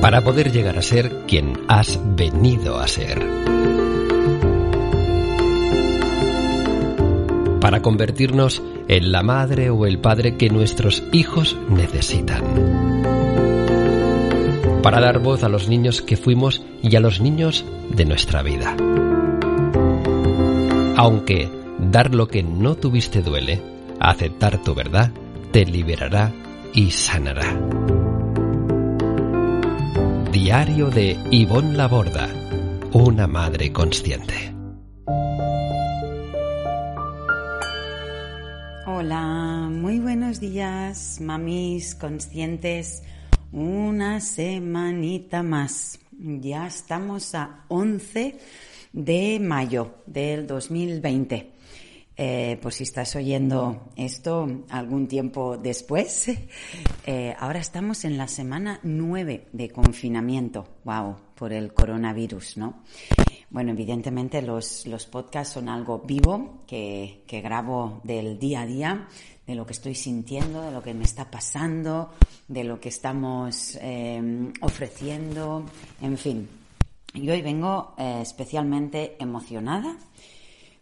para poder llegar a ser quien has venido a ser. Para convertirnos en la madre o el padre que nuestros hijos necesitan. Para dar voz a los niños que fuimos y a los niños de nuestra vida. Aunque dar lo que no tuviste duele, aceptar tu verdad te liberará y sanará. Diario de Ivonne Laborda, una madre consciente. Hola, muy buenos días, mamis conscientes. Una semanita más. Ya estamos a 11 de mayo del 2020. Eh, por si estás oyendo esto algún tiempo después, eh, ahora estamos en la semana 9 de confinamiento, wow, por el coronavirus, ¿no? Bueno, evidentemente los, los podcasts son algo vivo que, que grabo del día a día, de lo que estoy sintiendo, de lo que me está pasando, de lo que estamos eh, ofreciendo, en fin. Y hoy vengo especialmente emocionada,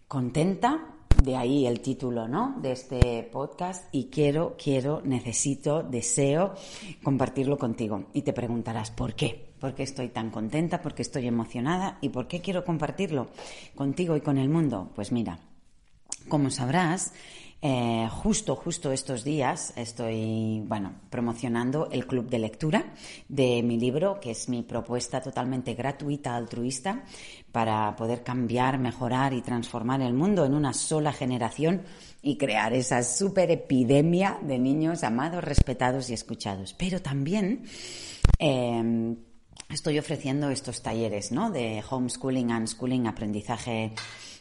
contenta de ahí el título, ¿no? De este podcast y quiero, quiero, necesito, deseo compartirlo contigo. Y te preguntarás, ¿por qué? ¿Por qué estoy tan contenta? ¿Por qué estoy emocionada? ¿Y por qué quiero compartirlo contigo y con el mundo? Pues mira, como sabrás, eh, justo, justo estos días estoy, bueno, promocionando el club de lectura de mi libro, que es mi propuesta totalmente gratuita, altruista, para poder cambiar, mejorar y transformar el mundo en una sola generación y crear esa super epidemia de niños amados, respetados y escuchados. Pero también em, estoy ofreciendo estos talleres, ¿no? De homeschooling, unschooling, aprendizaje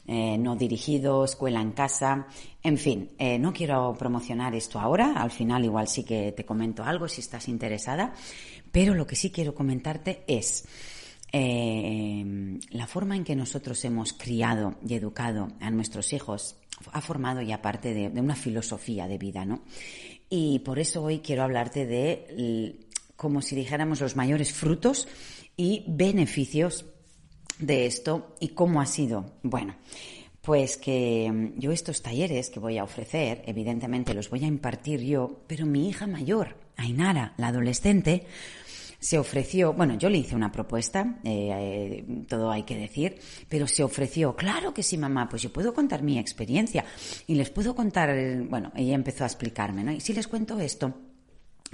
eh, no dirigido, escuela en casa, en fin, eh, no quiero promocionar esto ahora, al final igual sí que te comento algo si estás interesada, pero lo que sí quiero comentarte es eh, la forma en que nosotros hemos criado y educado a nuestros hijos ha formado ya parte de, de una filosofía de vida, ¿no? Y por eso hoy quiero hablarte de, como si dijéramos, los mayores frutos y beneficios de esto y cómo ha sido. Bueno, pues que mm, yo estos talleres que voy a ofrecer, evidentemente los voy a impartir yo, pero mi hija mayor, Ainara, la adolescente, se ofreció, bueno, yo le hice una propuesta, eh, eh, todo hay que decir, pero se ofreció, claro que sí, mamá, pues yo puedo contar mi experiencia y les puedo contar, bueno, ella empezó a explicarme, ¿no? Y si les cuento esto,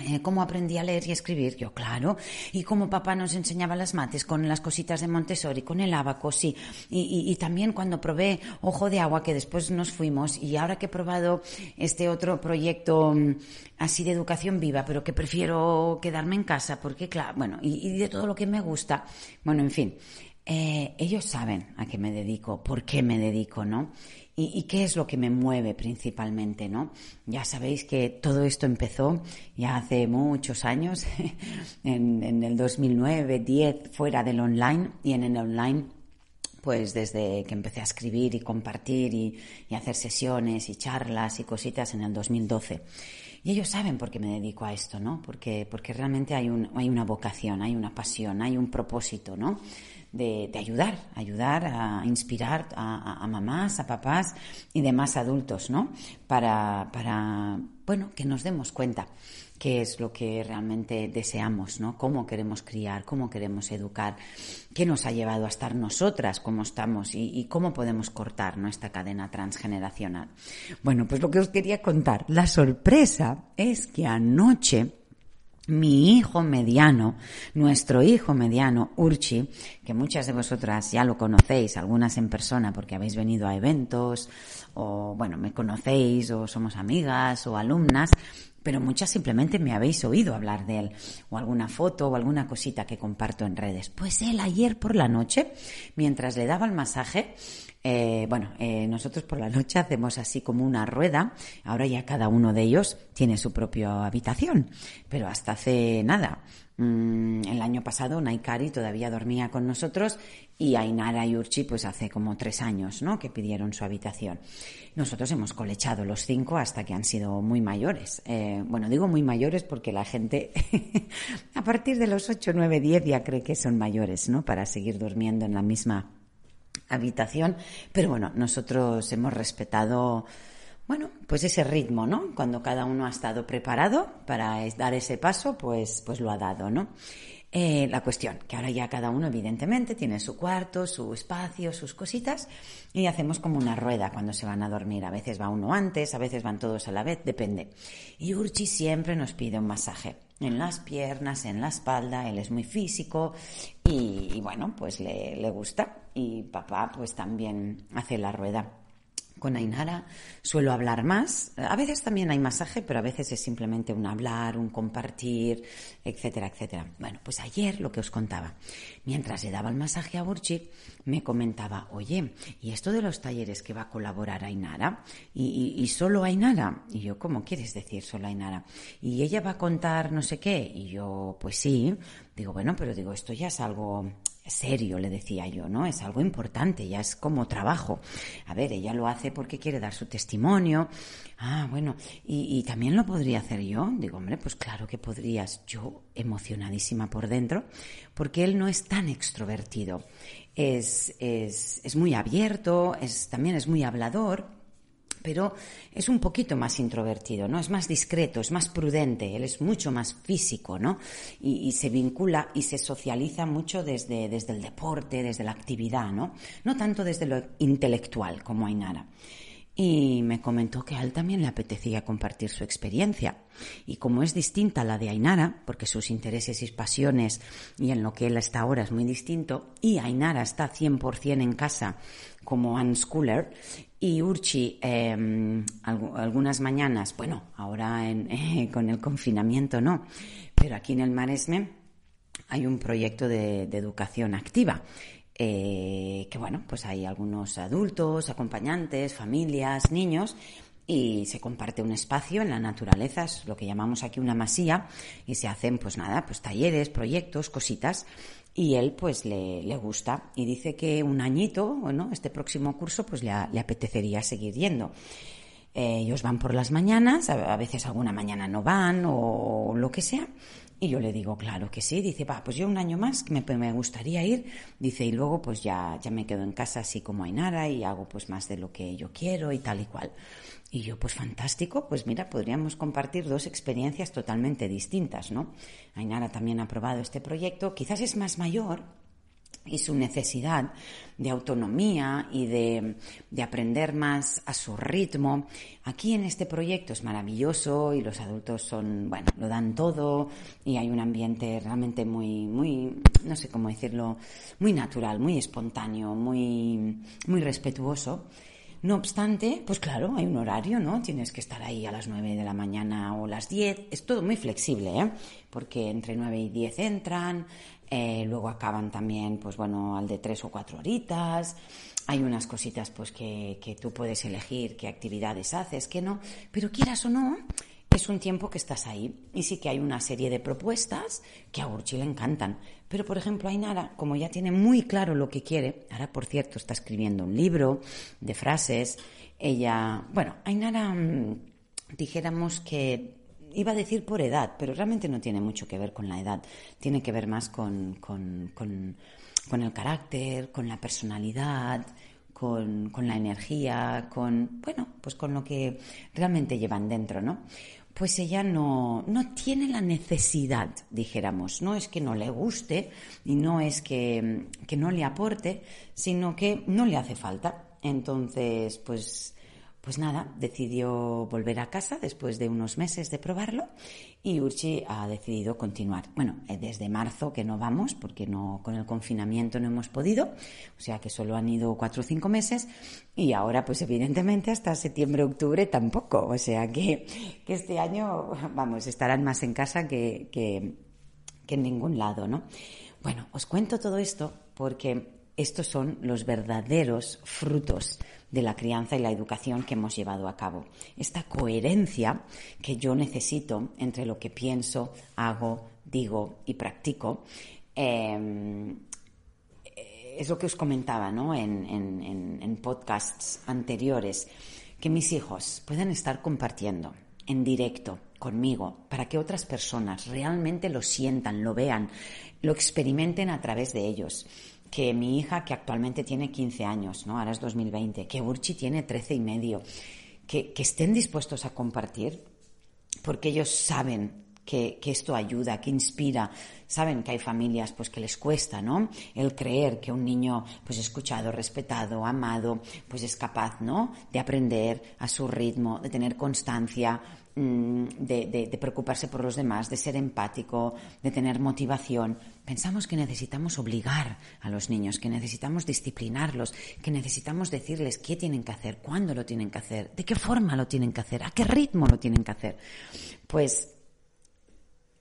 eh, cómo aprendí a leer y escribir, yo claro, y cómo papá nos enseñaba las mates con las cositas de Montessori, con el abaco, sí, y, también cuando probé Ojo de Agua, que después nos fuimos, y ahora que he probado este otro proyecto mm, así de educación viva, pero que prefiero quedarme en casa, porque claro, bueno, y de todo lo que me gusta, bueno, en fin, eh, ellos saben a qué me dedico, por qué me dedico, ¿no? ¿Y, qué es lo que me mueve principalmente, no? Ya sabéis que todo esto empezó ya hace muchos años, en, el 2009, 10, fuera del online y en el online pues desde que empecé a escribir y compartir y, y, hacer sesiones y charlas y cositas en el 2012. Y ellos saben por qué me dedico a esto, ¿no? Porque, porque realmente hay, un, hay una vocación, hay una pasión, hay un propósito, ¿no? De, ayudar, ayudar a inspirar a, mamás, a papás y demás adultos, ¿no? Para, para, bueno, que nos demos cuenta qué es lo que realmente deseamos, ¿no? Cómo queremos criar, cómo queremos educar, qué nos ha llevado a estar nosotras como estamos y, y cómo podemos cortar nuestra cadena transgeneracional. Bueno, pues lo que os quería contar, la sorpresa es que anoche mi hijo mediano, nuestro hijo mediano, Urchi, que muchas de vosotras ya lo conocéis, algunas en persona porque habéis venido a eventos, o bueno, me conocéis, o somos amigas, o alumnas, pero muchas simplemente me habéis oído hablar de él, o alguna foto, o alguna cosita que comparto en redes. Pues él ayer por la noche, mientras le daba el masaje, Eh, bueno, eh, nosotros por la noche hacemos así como una rueda. Ahora ya cada uno de ellos tiene su propia habitación, pero hasta hace nada. Mm, el año pasado Naikari todavía dormía con nosotros y Ainara y Urchi pues hace como tres años, ¿no? Que pidieron su habitación. Nosotros hemos colechado los cinco hasta que han sido muy mayores. Eh, bueno, digo muy mayores porque la gente a partir de los ocho, nueve, diez ya cree que son mayores, ¿no? Para seguir durmiendo en la misma habitación. Pero bueno, nosotros hemos respetado, bueno, pues ese ritmo, ¿no? Cuando cada uno ha estado preparado para dar ese paso, pues, pues lo ha dado, ¿no? Eh, la cuestión, que ahora ya cada uno evidentemente tiene su cuarto, su espacio, sus cositas y hacemos como una rueda cuando se van a dormir. A veces va uno antes, a veces van todos a la vez, depende. Y Urchi siempre nos pide un masaje en las piernas, en la espalda, él es muy físico y, bueno, pues le, le gusta. Y papá pues también hace la rueda con Ainara suelo hablar más. A veces también hay masaje, pero a veces es simplemente un hablar, un compartir, etcétera, etcétera. Bueno, pues ayer lo que os contaba. Mientras le daba el masaje a Burchi, me comentaba, oye, ¿y esto de los talleres que va a colaborar Ainara? ¿Y, y, y solo Ainara? Y yo, ¿cómo quieres decir solo Ainara? ¿Y ella va a contar no sé qué? Y yo, pues sí. Digo, bueno, pero digo, esto ya es algo serio, le decía yo, ¿no? Es algo importante, ya es como trabajo. A ver, ella lo hace porque quiere dar su testimonio. Ah, bueno, y, también lo podría hacer yo. Digo, hombre, pues claro que podrías. Yo emocionadísima por dentro, porque él no es tan extrovertido. Es, es, es muy abierto, es, también es muy hablador pero es un poquito más introvertido, ¿no? Es más discreto, es más prudente, él es mucho más físico, ¿no? Y, se vincula y se socializa mucho desde, desde el deporte, desde la actividad, ¿no? No tanto desde lo intelectual como Ainara. Y me comentó que a él también le apetecía compartir su experiencia. Y como es distinta la de Ainara, porque sus intereses y pasiones y en lo que él está ahora es muy distinto, y Ainara está 100% en casa como unschooler, y Urchi, em, algunas mañanas, bueno, ahora con el confinamiento no, pero aquí en el Maresme hay un proyecto de, educación activa. Eh, que bueno, pues hay algunos adultos, acompañantes, familias, niños, y se comparte un espacio en la naturaleza, es lo que llamamos aquí una masía, y se hacen, pues nada, pues talleres, proyectos, cositas y él pues le, le, gusta y dice que un añito, bueno, este próximo curso pues le, apetecería seguir yendo. Eh, ellos van por las mañanas, a, veces alguna mañana no van o lo que sea. Y yo le digo, claro que sí. Dice, va, pues yo un año más me, me gustaría ir. Dice, y luego pues ya, ya me quedo en casa así como hay y hago pues más de lo que yo quiero y tal y cual. Y yo, pues fantástico, pues mira, podríamos compartir dos experiencias totalmente distintas, ¿no? Ainara también ha probado este proyecto, quizás es más mayor y su necesidad de autonomía y de, de, aprender más a su ritmo. Aquí en este proyecto es maravilloso y los adultos son, bueno, lo dan todo y hay un ambiente realmente muy, muy, no sé cómo decirlo, muy natural, muy espontáneo, muy, muy respetuoso. No obstante, pues claro, hay un horario, ¿no? Tienes que estar ahí a las 9 de la mañana o las 10. Es todo muy flexible, ¿eh? Porque entre 9 y 10 entran, eh, luego acaban también, pues bueno, al de 3 o 4 horitas. Hay unas cositas, pues que, que tú puedes elegir qué actividades haces, qué no. Pero quieras o no, es un tiempo que estás ahí. Y sí que hay una serie de propuestas que a Urchi le encantan. Pero, por ejemplo, Ainara, como ya tiene muy claro lo que quiere, ahora, por cierto, está escribiendo un libro de frases. Ella, bueno, Ainara, mm, dijéramos que iba a decir por edad, pero realmente no tiene mucho que ver con la edad. Tiene que ver más con, con, con, el carácter, con la personalidad, con, con, la energía, con, bueno, pues con lo que realmente llevan dentro, ¿no? pues ella no, no tiene la necesidad, dijéramos. No es que no le guste y no es que, que no le aporte, sino que no le hace falta. Entonces, pues pues nada, decidió volver a casa después de unos meses de probarlo y Urchi ha decidido continuar. Bueno, eh, desde marzo que no vamos porque no con el confinamiento no hemos podido, o sea que solo han ido cuatro o cinco meses y ahora pues evidentemente hasta septiembre octubre tampoco, o sea que, que este año vamos estarán más en casa que, que, que en ningún lado, ¿no? Bueno, os cuento todo esto porque estos son los verdaderos frutos de la crianza y la educación que hemos llevado a cabo. Esta coherencia que yo necesito entre lo que pienso, hago, digo y practico. Em, es lo que os comentaba ¿no? en, en podcasts anteriores, que mis hijos puedan estar compartiendo en directo conmigo para que otras personas realmente lo sientan, lo vean, lo experimenten a través de ellos que mi hija, que actualmente tiene 15 años, ¿no? ahora es 2020, que Urchi tiene 13 y medio, que, estén dispuestos a compartir, porque ellos saben que, que, esto ayuda, que inspira. Saben que hay familias pues que les cuesta, ¿no? El creer que un niño pues escuchado, respetado, amado, pues es capaz, ¿no? De aprender a su ritmo, de tener constancia, Mm, de, preocuparse por los demás, de ser empático, de tener motivación. Pensamos que necesitamos obligar a los niños, que necesitamos disciplinarlos, que necesitamos decirles qué tienen que hacer, cuándo lo tienen que hacer, de qué forma lo tienen que hacer, a qué ritmo lo tienen que hacer. Pues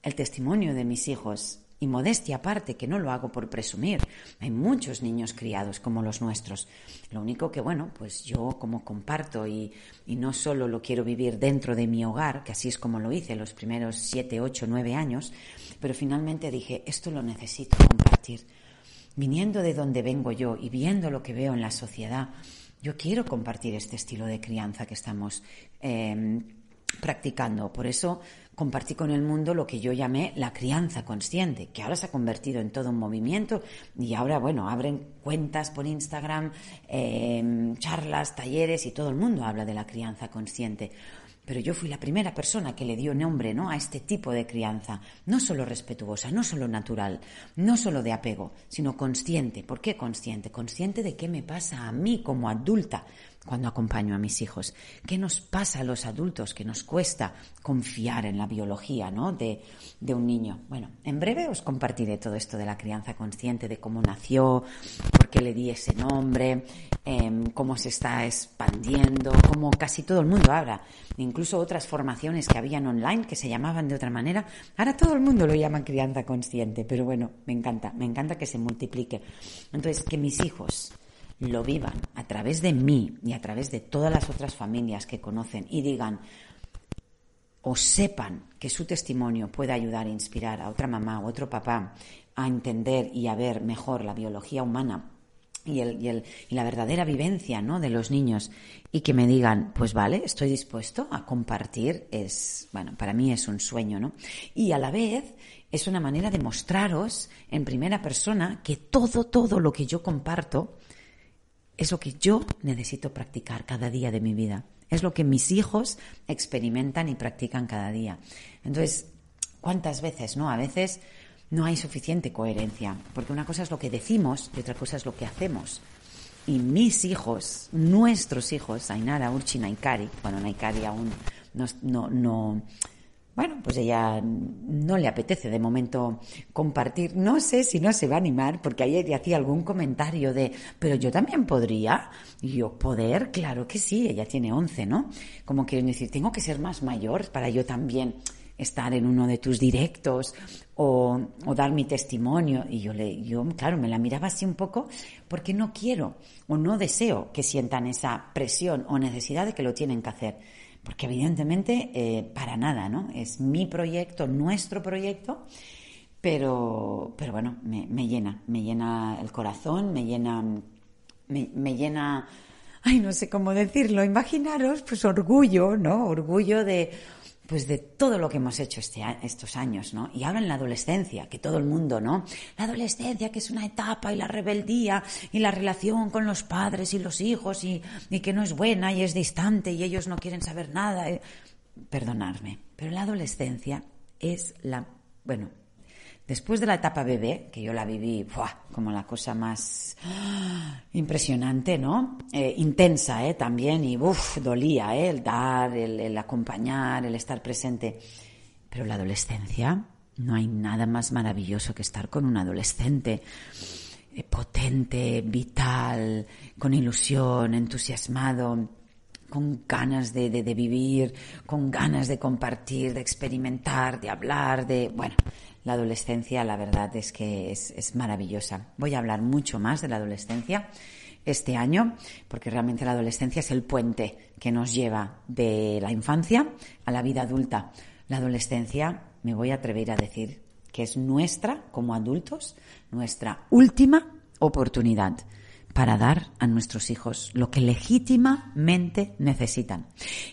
el testimonio de mis hijos y modestia aparte, que no lo hago por presumir. Hay muchos niños criados como los nuestros. Lo único que, bueno, pues yo como comparto y, y no solo lo quiero vivir dentro de mi hogar, que así es como lo hice los primeros siete, ocho, nueve años, pero finalmente dije, esto lo necesito compartir. Viniendo de donde vengo yo y viendo lo que veo en la sociedad, yo quiero compartir este estilo de crianza que estamos eh, practicando. Por eso compartí con el mundo lo que yo llamé la crianza consciente, que ahora se ha convertido en todo un movimiento y ahora, bueno, abren cuentas por Instagram, em, charlas, talleres y todo el mundo habla de la crianza consciente. Pero yo fui la primera persona que le dio nombre ¿no? a este tipo de crianza, no solo respetuosa, no solo natural, no solo de apego, sino consciente. ¿Por qué consciente? Consciente de qué me pasa a mí como adulta, cuando acompaño a mis hijos. ¿Qué nos pasa a los adultos que nos cuesta confiar en la biología ¿no? de, un niño? Bueno, en breve os compartiré todo esto de la crianza consciente, de cómo nació, por qué le di ese nombre, em, cómo se está expandiendo, cómo casi todo el mundo habla. Incluso otras formaciones que habían online que se llamaban de otra manera. Ahora todo el mundo lo llama crianza consciente, pero bueno, me encanta, me encanta que se multiplique. Entonces, que mis hijos lo vivan a través de mí y a través de todas las otras familias que conocen y digan o sepan que su testimonio puede ayudar e inspirar a otra mamá o otro papá a entender y a ver mejor la biología humana y, el, y, el, y, la verdadera vivencia ¿no? de los niños y que me digan, pues vale, estoy dispuesto a compartir, es, bueno, para mí es un sueño, ¿no? Y a la vez es una manera de mostraros en primera persona que todo, todo lo que yo comparto es lo que yo necesito practicar cada día de mi vida. Es lo que mis hijos experimentan y practican cada día. Entonces, ¿cuántas veces, no? A veces no hay suficiente coherencia, porque una cosa es lo que decimos y otra cosa es lo que hacemos. Y mis hijos, nuestros hijos, Ainara, Urchi, Naikari, bueno, Naikari aún no, no, no bueno, pues ella no le apetece de momento compartir. No sé si no se va a animar, porque ayer hacía algún comentario de, pero yo también podría. Y yo, poder, claro que sí, ella tiene 11, ¿no? Como quieren decir, tengo que ser más mayor para yo también estar en uno de tus directos o, o, dar mi testimonio. Y yo, le, yo, claro, me la miraba así un poco porque no quiero o no deseo que sientan esa presión o necesidad de que lo tienen que hacer porque evidentemente eh, para nada, ¿no? Es mi proyecto, nuestro proyecto, pero, pero bueno, me, me llena, me llena el corazón, me llena, me, me llena, ay, no sé cómo decirlo, imaginaros, pues orgullo, ¿no? Orgullo de pues de todo lo que hemos hecho este, estos años, ¿no? Y ahora en la adolescencia, que todo el mundo, ¿no? La adolescencia, que es una etapa, y la rebeldía, y la relación con los padres y los hijos, y, y que no es buena y es distante, y ellos no quieren saber nada. Eh. Perdonadme, pero la adolescencia es la, bueno, Después de la etapa bebé, que yo la viví como la cosa más impresionante, ¿no? Eh, intensa, ¿eh? También, y uff, dolía, ¿eh? El dar, el, acompañar, el estar presente. Pero la adolescencia, no hay nada más maravilloso que estar con un adolescente eh, potente, vital, con ilusión, entusiasmado, con ganas de, de, vivir, con ganas de compartir, de experimentar, de hablar, de... Bueno, la adolescencia la verdad es que es, maravillosa. Voy a hablar mucho más de la adolescencia este año, porque realmente la adolescencia es el puente que nos lleva de la infancia a la vida adulta. La adolescencia, me voy a atrever a decir, que es nuestra, como adultos, nuestra última oportunidad para dar a nuestros hijos lo que legítimamente necesitan.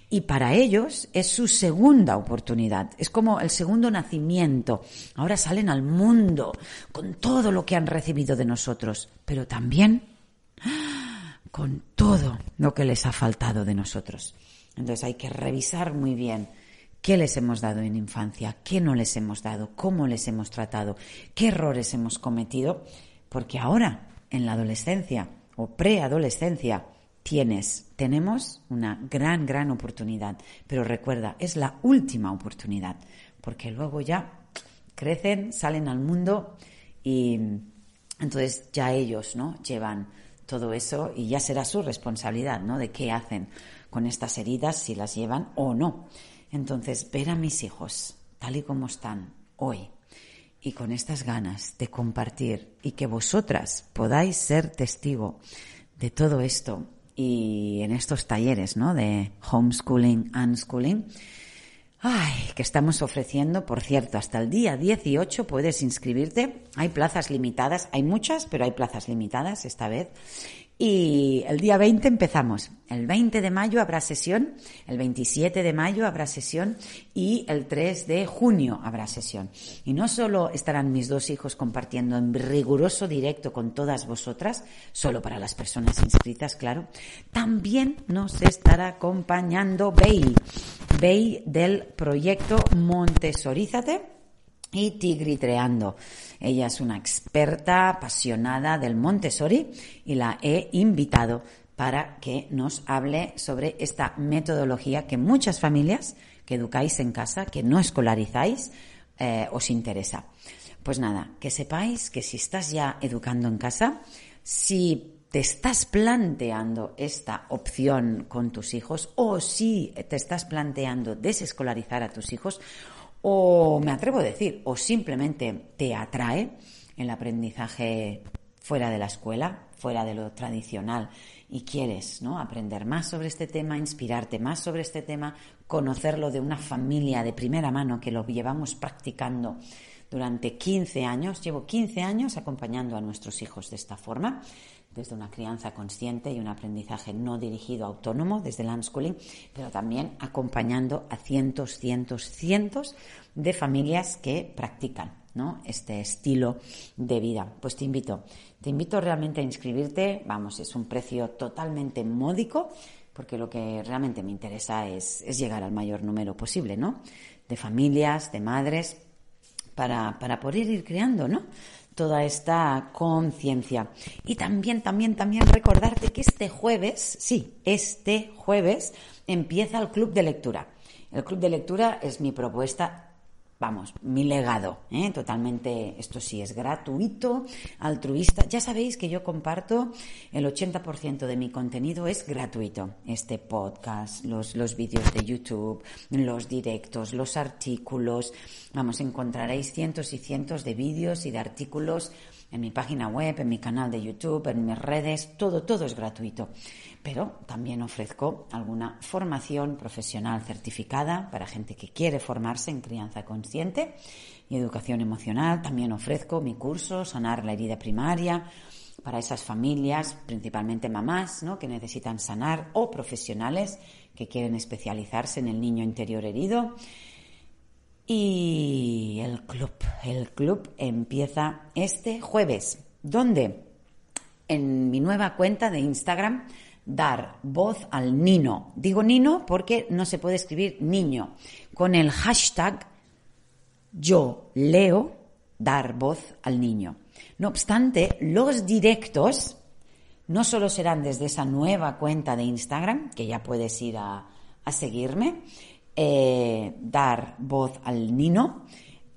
Y para ellos es su segunda oportunidad, es como el segundo nacimiento. Ahora salen al mundo con todo lo que han recibido de nosotros, pero también con todo lo que les ha faltado de nosotros. Entonces hay que revisar muy bien qué les hemos dado en infancia, qué no les hemos dado, cómo les hemos tratado, qué errores hemos cometido, porque ahora en la adolescencia o preadolescencia tienes, tenemos una gran, gran oportunidad. Pero recuerda, es la última oportunidad, porque luego ya crecen, salen al mundo y entonces ya ellos, ¿no? Llevan todo eso y ya será su responsabilidad, ¿no? De qué hacen con estas heridas, si las llevan o no. Entonces, ver a mis hijos tal y como están hoy, y con estas ganas de compartir y que vosotras podáis ser testigo de todo esto y en estos talleres, ¿no? De homeschooling, unschooling, ay, que estamos ofreciendo, por cierto, hasta el día 18 puedes inscribirte. Hay plazas limitadas, hay muchas, pero hay plazas limitadas esta vez. Y el día 20 empezamos. El 20 de mayo habrá sesión, el 27 de mayo habrá sesión y el 3 de junio habrá sesión. Y no solo estarán mis dos hijos compartiendo en riguroso directo con todas vosotras, solo para las personas inscritas, claro, también nos estará acompañando Bey, Bey del proyecto Montesorízate y Tigritreando. Ella es una experta apasionada del Montessori y la he invitado para que nos hable sobre esta metodología que muchas familias que educáis en casa, que no escolarizáis, eh, os interesa. Pues nada, que sepáis que si estás ya educando en casa, si te estás planteando esta opción con tus hijos o si te estás planteando desescolarizar a tus hijos, o me atrevo a decir, o simplemente te atrae el aprendizaje fuera de la escuela, fuera de lo tradicional y quieres ¿no? aprender más sobre este tema, inspirarte más sobre este tema, conocerlo de una familia de primera mano que lo llevamos practicando durante 15 años. Llevo 15 años acompañando a nuestros hijos de esta forma desde una crianza consciente y un aprendizaje no dirigido autónomo desde el unschooling, pero también acompañando a cientos, cientos, cientos de familias que practican ¿no? este estilo de vida. Pues te invito, te invito realmente a inscribirte, vamos, es un precio totalmente módico, porque lo que realmente me interesa es, es llegar al mayor número posible, ¿no? De familias, de madres, para, para poder ir creando, ¿no? Toda esta conciencia. Y también, también, también recordarte que este jueves, sí, este jueves empieza el club de lectura. El club de lectura es mi propuesta vamos, mi legado, ¿eh? totalmente, esto sí es gratuito, altruista. Ya sabéis que yo comparto el 80% de mi contenido es gratuito. Este podcast, los, los vídeos de YouTube, los directos, los artículos. Vamos, encontraréis cientos y cientos de vídeos y de artículos en mi página web, en mi canal de YouTube, en mis redes, todo, todo es gratuito pero también ofrezco alguna formación profesional certificada para gente que quiere formarse en crianza consciente y educación emocional. También ofrezco mi curso Sanar la herida primaria para esas familias, principalmente mamás, ¿no? que necesitan sanar o profesionales que quieren especializarse en el niño interior herido. Y el club, el club empieza este jueves. ¿Dónde? En mi nueva cuenta de Instagram dar voz al nino. Digo nino porque no se puede escribir niño. Con el hashtag yo leo dar voz al niño. No obstante, los directos no solo serán desde esa nueva cuenta de Instagram, que ya puedes ir a, seguirme, eh, dar voz al nino,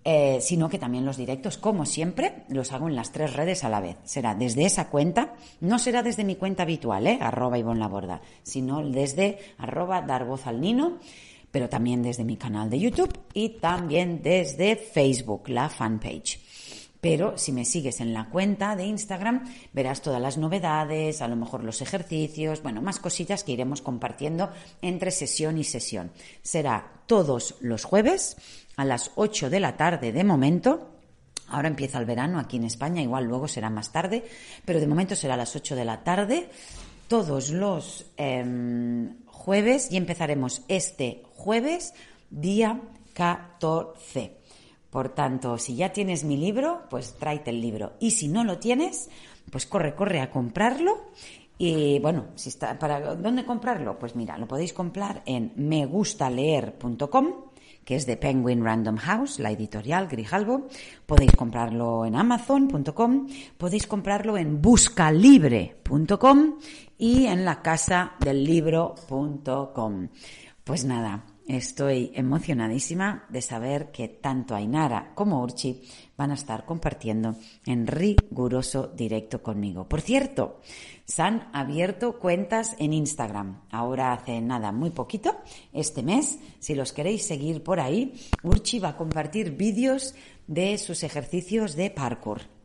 eh, sino que también los directos, como siempre, los hago en las tres redes a la vez. Será desde esa cuenta, no será desde mi cuenta habitual, ¿eh? arroba Ivonne Laborda, sino desde arroba dar voz al nino, pero también desde mi canal de YouTube y también desde Facebook, la fanpage. Pero si me sigues en la cuenta de Instagram, verás todas las novedades, a lo mejor los ejercicios, bueno, más cosillas que iremos compartiendo entre sesión y sesión. Será todos los jueves a las 8 de la tarde de momento. Ahora empieza el verano aquí en España, igual luego será más tarde, pero de momento será a las 8 de la tarde, todos los em, jueves y empezaremos este jueves, día 14. Por tanto, si ya tienes mi libro, pues tráete el libro. Y si no lo tienes, pues corre, corre a comprarlo. Y bueno, si está, ¿para dónde comprarlo? Pues mira, lo podéis comprar en megustaleer.com, que es de Penguin Random House, la editorial Grijalbo. Podéis comprarlo en amazon.com, podéis comprarlo en buscalibre.com y en la casa del libro.com. Pues nada, Estoy emocionadísima de saber que tanto Ainara como Urchi van a estar compartiendo en riguroso directo conmigo. Por cierto, se han abierto cuentas en Instagram. Ahora hace nada, muy poquito, este mes. Si los queréis seguir por ahí, Urchi va a compartir vídeos de sus ejercicios de parkour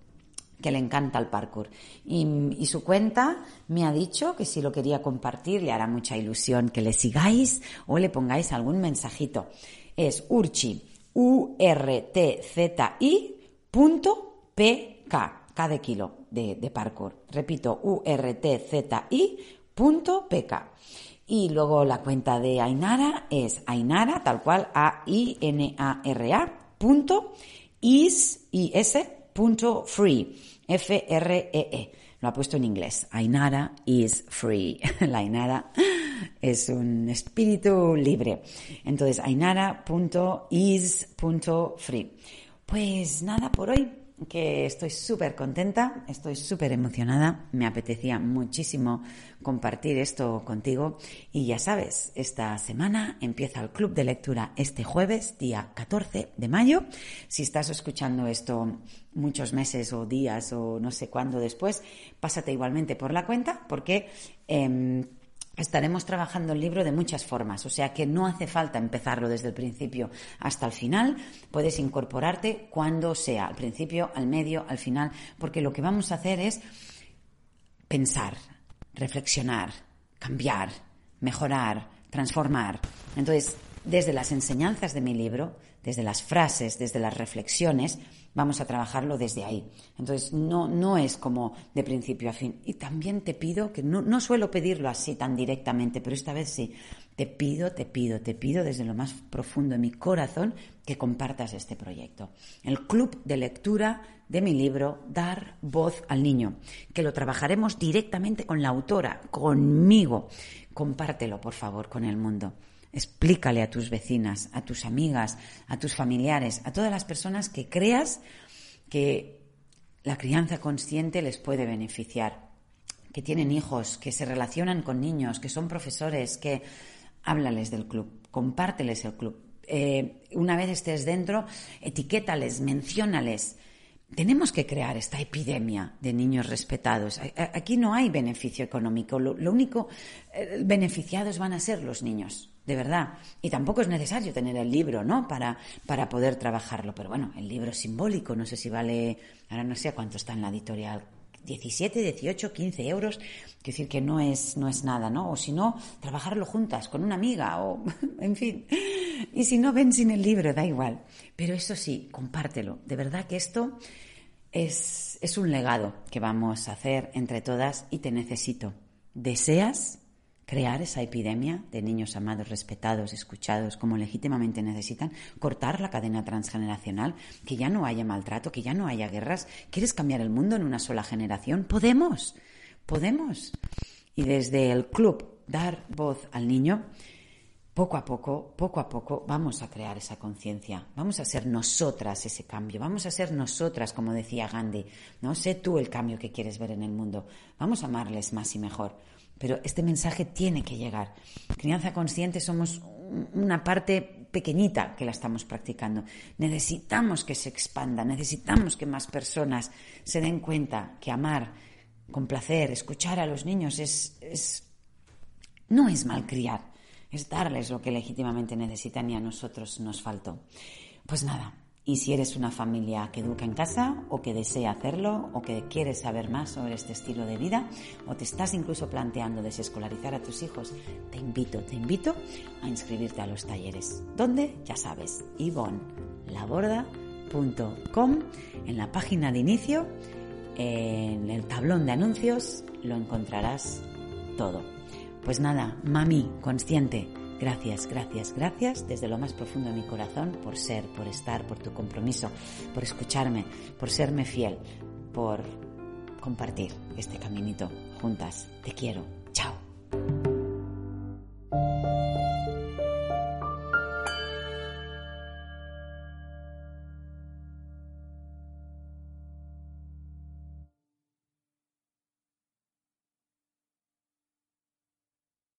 que le encanta el parkour. Y, su cuenta me ha dicho que si lo quería compartir le hará mucha ilusión que le sigáis o le pongáis algún mensajito. Es urchi, U-R-T-Z-I punto P-K, K de kilo de, de parkour. Repito, U-R-T-Z-I punto P-K. Y luego la cuenta de Ainara es Ainara, tal cual, A-I-N-A-R-A, punto, punto free, F-R-E-E. Lo ha puesto en inglés. Ainara is free. La Ainara es un espíritu libre. Entonces, ainara.is.free. Pues nada por hoy que estoy súper contenta, estoy súper emocionada, me apetecía muchísimo compartir esto contigo y ya sabes, esta semana empieza el club de lectura este jueves, día 14 de mayo. Si estás escuchando esto muchos meses o días o no sé cuándo después, pásate igualmente por la cuenta porque... Em, Estaremos trabajando el libro de muchas formas, o sea que no hace falta empezarlo desde el principio hasta el final, puedes incorporarte cuando sea, al principio, al medio, al final, porque lo que vamos a hacer es pensar, reflexionar, cambiar, mejorar, transformar. Entonces, desde las enseñanzas de mi libro, desde las frases, desde las reflexiones, vamos a trabajarlo desde ahí. Entonces, no, no es como de principio a fin. Y también te pido, que no, no suelo pedirlo así tan directamente, pero esta vez sí, te pido, te pido, te pido desde lo más profundo de mi corazón que compartas este proyecto. El club de lectura de mi libro Dar voz al niño, que lo trabajaremos directamente con la autora, conmigo. Compártelo, por favor, con el mundo. Explícale a tus vecinas, a tus amigas, a tus familiares, a todas las personas que creas que la crianza consciente les puede beneficiar, que tienen hijos, que se relacionan con niños, que son profesores, que háblales del club, compárteles el club. Eh, una vez estés dentro, etiquétales, menciónales. Tenemos que crear esta epidemia de niños respetados. Aquí no hay beneficio económico. Lo, único eh, beneficiados van a ser los niños de verdad. Y tampoco es necesario tener el libro, ¿no? Para, para poder trabajarlo. Pero bueno, el libro simbólico, no sé si vale, ahora no sé cuánto está en la editorial. 17, 18, 15 euros, quiero decir que no es, no es nada, ¿no? O si no, trabajarlo juntas con una amiga o, en fin. Y si no, ven sin el libro, da igual. Pero eso sí, compártelo. De verdad que esto es, es un legado que vamos a hacer entre todas y te necesito. ¿Deseas? Crear esa epidemia de niños amados, respetados, escuchados como legítimamente necesitan, cortar la cadena transgeneracional, que ya no haya maltrato, que ya no haya guerras. ¿Quieres cambiar el mundo en una sola generación? Podemos, podemos. Y desde el club Dar Voz al Niño, poco a poco, poco a poco, vamos a crear esa conciencia. Vamos a ser nosotras ese cambio. Vamos a ser nosotras, como decía Gandhi. No sé tú el cambio que quieres ver en el mundo. Vamos a amarles más y mejor. Pero este mensaje tiene que llegar. Crianza consciente somos una parte pequeñita que la estamos practicando. Necesitamos que se expanda, necesitamos que más personas se den cuenta que amar, complacer, escuchar a los niños es, es no es malcriar, es darles lo que legítimamente necesitan y a nosotros nos faltó. Pues nada, y si eres una familia que educa en casa o que desea hacerlo o que quieres saber más sobre este estilo de vida o te estás incluso planteando desescolarizar a tus hijos, te invito, te invito a inscribirte a los talleres. ¿Dónde? Ya sabes, ivonlaborda.com en la página de inicio, en el tablón de anuncios, lo encontrarás todo. Pues nada, mami, consciente Gracias, gracias, gracias desde lo más profundo de mi corazón por ser, por estar, por tu compromiso, por escucharme, por serme fiel, por compartir este caminito juntas. Te quiero. Chao.